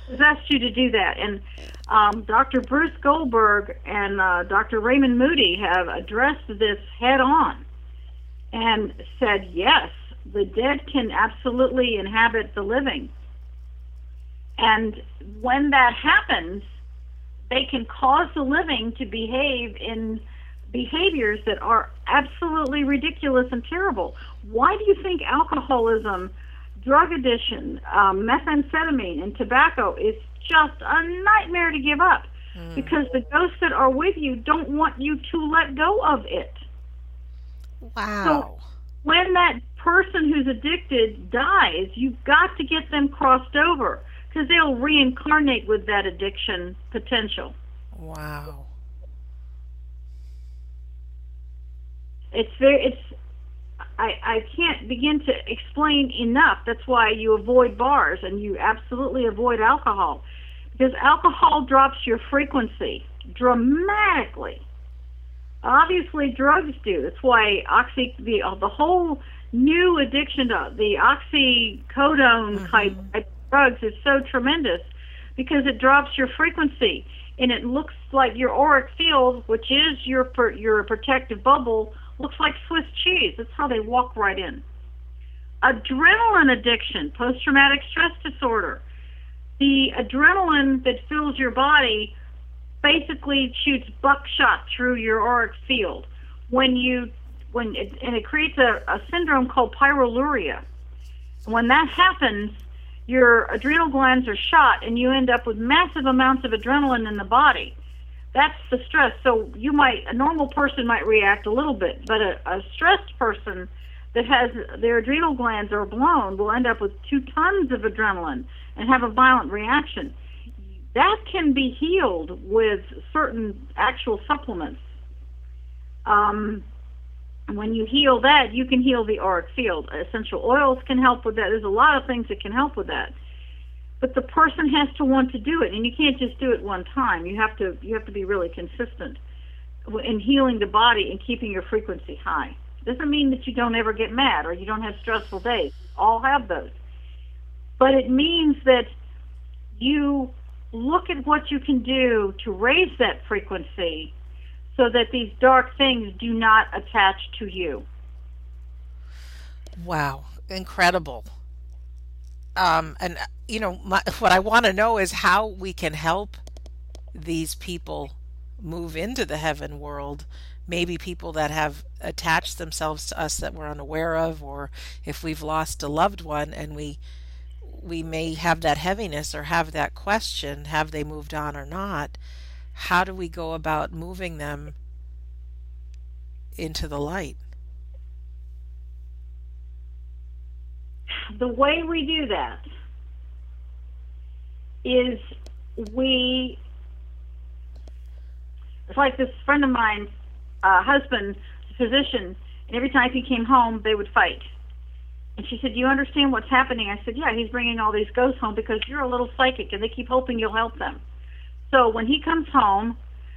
Possessed you to do that. And um, Dr. Bruce Goldberg and uh, Dr. Raymond Moody have addressed this head on and said, yes, the dead can absolutely inhabit the living. And when that happens, they can cause the living to behave in behaviors that are absolutely ridiculous and terrible. Why do you think alcoholism, drug addiction, um, methamphetamine, and tobacco is just a nightmare to give up? Mm. Because the ghosts that are with you don't want you to let go of it. Wow. So when that person who's addicted dies, you've got to get them crossed over because they'll reincarnate with that addiction potential. Wow. It's very it's I, I can't begin to explain enough. That's why you avoid bars and you absolutely avoid alcohol. Because alcohol drops your frequency dramatically. Obviously, drugs do. That's why oxy the the whole new addiction to the oxycodone mm-hmm. type drugs is so tremendous because it drops your frequency and it looks like your auric field, which is your your protective bubble, looks like Swiss cheese. That's how they walk right in. Adrenaline addiction, post traumatic stress disorder. The adrenaline that fills your body basically shoots buckshot through your auric field. When you when it, and it creates a, a syndrome called pyroluria. When that happens, your adrenal glands are shot and you end up with massive amounts of adrenaline in the body. That's the stress. So you might, a normal person might react a little bit, but a, a stressed person that has their adrenal glands are blown will end up with two tons of adrenaline and have a violent reaction. That can be healed with certain actual supplements. Um, when you heal that, you can heal the auric field. Essential oils can help with that. There's a lot of things that can help with that. But the person has to want to do it, and you can't just do it one time. You have to you have to be really consistent in healing the body and keeping your frequency high. Doesn't mean that you don't ever get mad or you don't have stressful days. All have those. But it means that you look at what you can do to raise that frequency so that these dark things do not attach to you. Wow, incredible. Um, and you know, my, <laughs> what I want to know is how we can help these people move into the heaven world. Maybe people that have attached themselves to us that we're unaware of, or if we've lost a loved one and we we may have that heaviness or have that question: Have they moved on or not? How do we go about moving them into the light? The way we do that is we It's like this friend of mine's uh, husband, physician, and every time he came home, they would fight. And she said, "Do you understand what's happening?" I said, "Yeah, he's bringing all these ghosts home because you're a little psychic, and they keep hoping you'll help them." So when he comes home,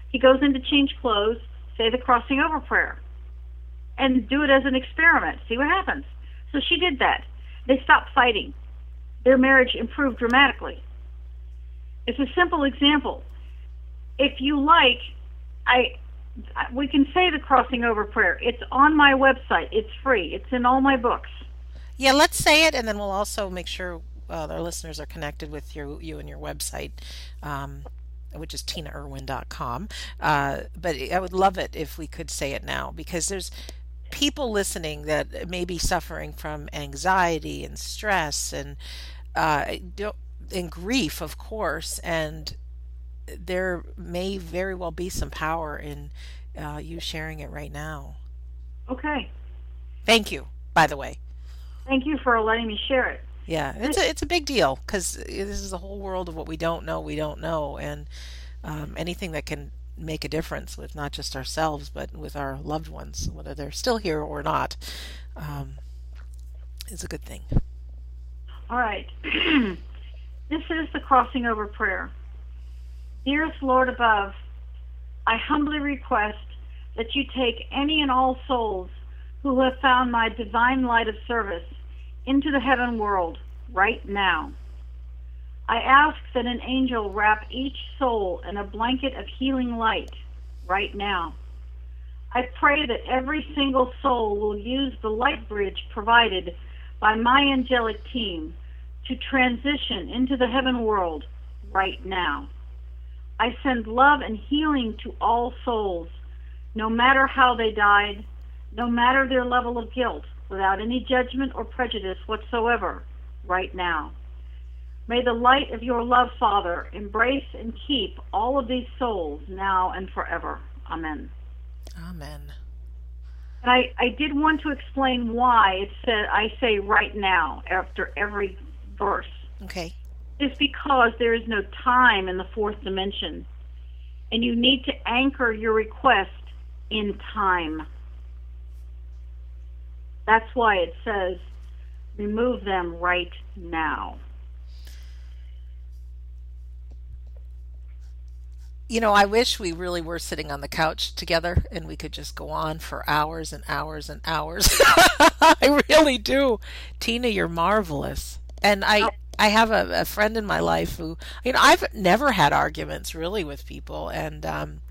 he goes in to change clothes, say the crossing over prayer, and do it as an experiment. See what happens. So she did that. They stopped fighting. Their marriage improved dramatically. It's a simple example. If you like, I we can say the crossing over prayer. It's on my website. It's free. It's in all my books. Yeah, let's say it, and then we'll also make sure uh, our listeners are connected with you, you and your website, um, which is tinaerwin.com. Uh, but I would love it if we could say it now because there's people listening that may be suffering from anxiety and stress and uh, and grief, of course, and there may very well be some power in uh, you sharing it right now. Okay. Thank you, by the way. Thank you for letting me share it. Yeah, it's a it's a big deal because this is a whole world of what we don't know. We don't know, and um, anything that can make a difference with not just ourselves but with our loved ones, whether they're still here or not, um, is a good thing. All right. <clears throat> this is the crossing over prayer. Dearest Lord above, I humbly request that you take any and all souls who have found my divine light of service into the heaven world right now. I ask that an angel wrap each soul in a blanket of healing light right now. I pray that every single soul will use the light bridge provided by my angelic team to transition into the heaven world right now. I send love and healing to all souls, no matter how they died, no matter their level of guilt, without any judgment or prejudice whatsoever, right now. May the light of your love, Father, embrace and keep all of these souls now and forever. Amen. Amen. And I, I did want to explain why it said I say right now after every verse. Okay. Is because there is no time in the fourth dimension. And you need to anchor your request in time. That's why it says remove them right now. You know, I wish we really were sitting on the couch together and we could just go on for hours and hours and hours. <laughs> I really do. Tina, you're marvelous. And I, I have a, a, friend in my life who, you know, I've never had arguments really with people, and um,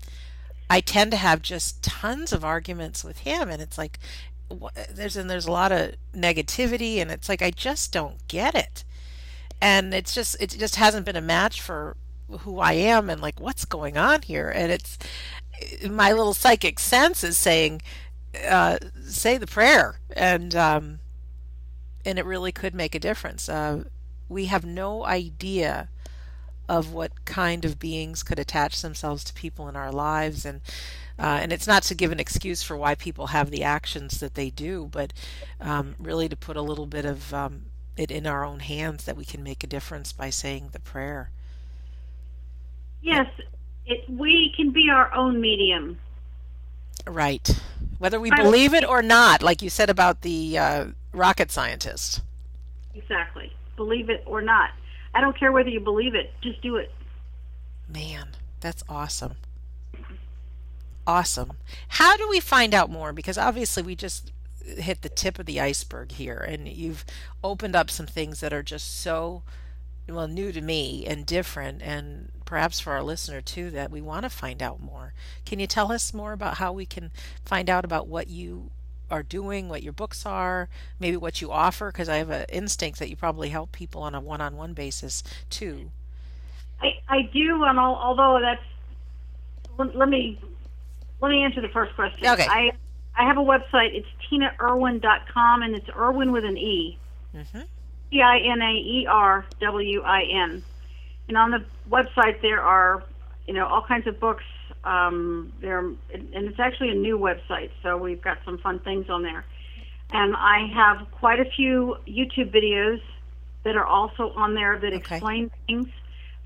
I tend to have just tons of arguments with him, and it's like there's and there's a lot of negativity, and it's like I just don't get it, and it's just it just hasn't been a match for who I am and like what's going on here, and it's my little psychic sense is saying, uh, say the prayer, and um, and it really could make a difference. Uh, we have no idea of what kind of beings could attach themselves to people in our lives. And uh, and it's not to give an excuse for why people have the actions that they do but um, really to put a little bit of um, it in our own hands that we can make a difference by saying the prayer yes it, we can be our own medium right whether we believe it or not like you said about the uh, rocket scientist exactly believe it or not. I don't care whether you believe it, just do it. Man, that's awesome. Awesome. How do we find out more? Because obviously we just hit the tip of the iceberg here and you've opened up some things that are just so well new to me and different and perhaps for our listener too that we want to find out more. Can you tell us more about how we can find out about what you are doing, what your books are, maybe what you offer, because I have an instinct that you probably help people on a one-on-one basis too. I, I do, and although that's let me let me answer the first question. Okay. I I have a website. It's tinaerwin.com, and it's Erwin with an E. Mm-hmm. T I N A R W I N. And on the website there are, you know, all kinds of books, um, there, and it's actually a new website, so we've got some fun things on there. And I have quite a few YouTube videos that are also on there that okay. explain things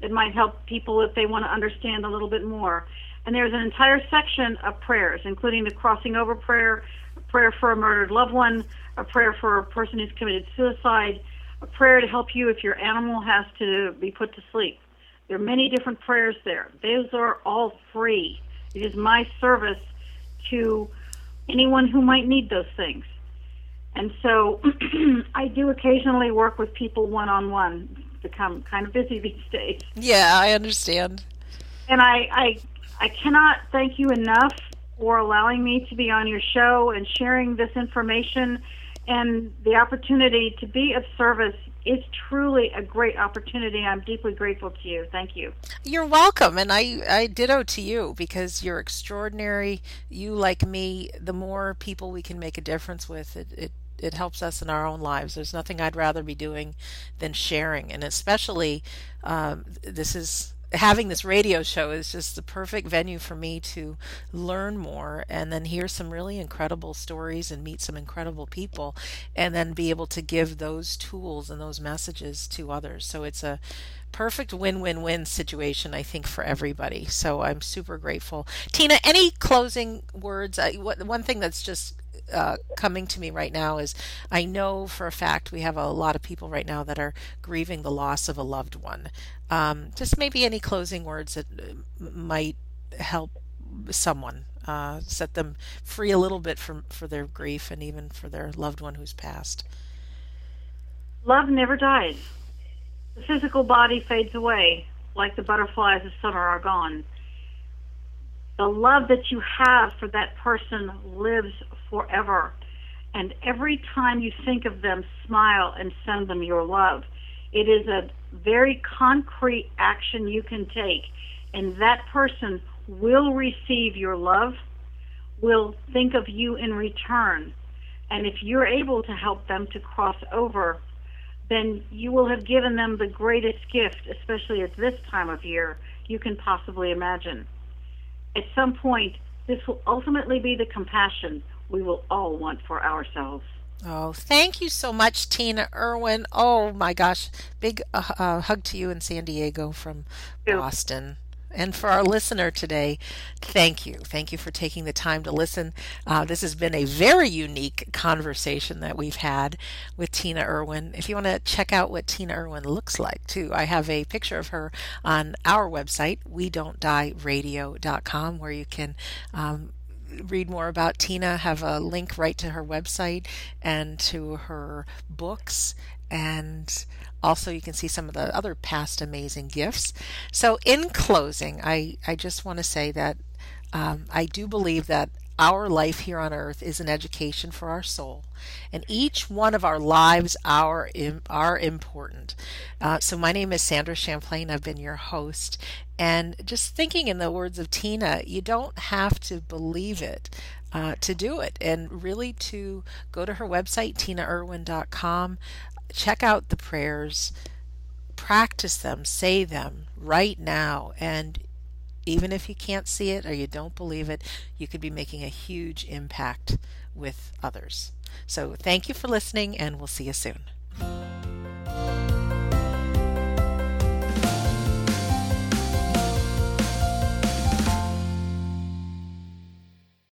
that might help people if they want to understand a little bit more. And there's an entire section of prayers, including the crossing over prayer, a prayer for a murdered loved one, a prayer for a person who's committed suicide, a prayer to help you if your animal has to be put to sleep. There are many different prayers there. Those are all free. It is my service to anyone who might need those things. And so <clears throat> I do occasionally work with people one on one. Become kind of busy these days. Yeah, I understand. And I, I I cannot thank you enough for allowing me to be on your show and sharing this information and the opportunity to be of service is truly a great opportunity. I'm deeply grateful to you. Thank you. You're welcome. And I, I ditto to you because you're extraordinary. You, like me, the more people we can make a difference with, it, it it helps us in our own lives. There's nothing I'd rather be doing than sharing, and especially um, this is having this radio show is just the perfect venue for me to learn more and then hear some really incredible stories and meet some incredible people and then be able to give those tools and those messages to others. So it's a perfect win-win-win situation I think for everybody. So I'm super grateful. Tina, any closing words? Uh, one thing that's just uh, coming to me right now is I know for a fact we have a lot of people right now that are grieving the loss of a loved one. Um, just maybe any closing words that uh, might help someone uh, set them free a little bit from for their grief and even for their loved one who's passed. Love never dies. The physical body fades away, like the butterflies of summer are gone. The love that you have for that person lives forever. And every time you think of them, smile and send them your love. It is a very concrete action you can take, and that person will receive your love, will think of you in return. And if you're able to help them to cross over, then you will have given them the greatest gift, especially at this time of year, you can possibly imagine. At some point, this will ultimately be the compassion we will all want for ourselves. Oh, thank you so much, Tina Erwin. Oh my gosh, big uh, uh, hug to you in San Diego from Boston. And for our listener today, thank you. Thank you for taking the time to listen. Uh, this has been a very unique conversation that we've had with Tina Erwin. If you want to check out what Tina Erwin looks like, too, I have a picture of her on our website, we don't die radio.com, where you can um, read more about Tina, have a link right to her website and to her books. And also, you can see some of the other past amazing gifts. So, in closing, I, I just want to say that um, I do believe that our life here on earth is an education for our soul, and each one of our lives are are important. Uh, so, my name is Sandra Champlain. I've been your host, and just thinking in the words of Tina, you don't have to believe it. Uh, to do it and really to go to her website tinaerwin.com check out the prayers practice them say them right now and even if you can't see it or you don't believe it, you could be making a huge impact with others. So, thank you for listening, and we'll see you soon.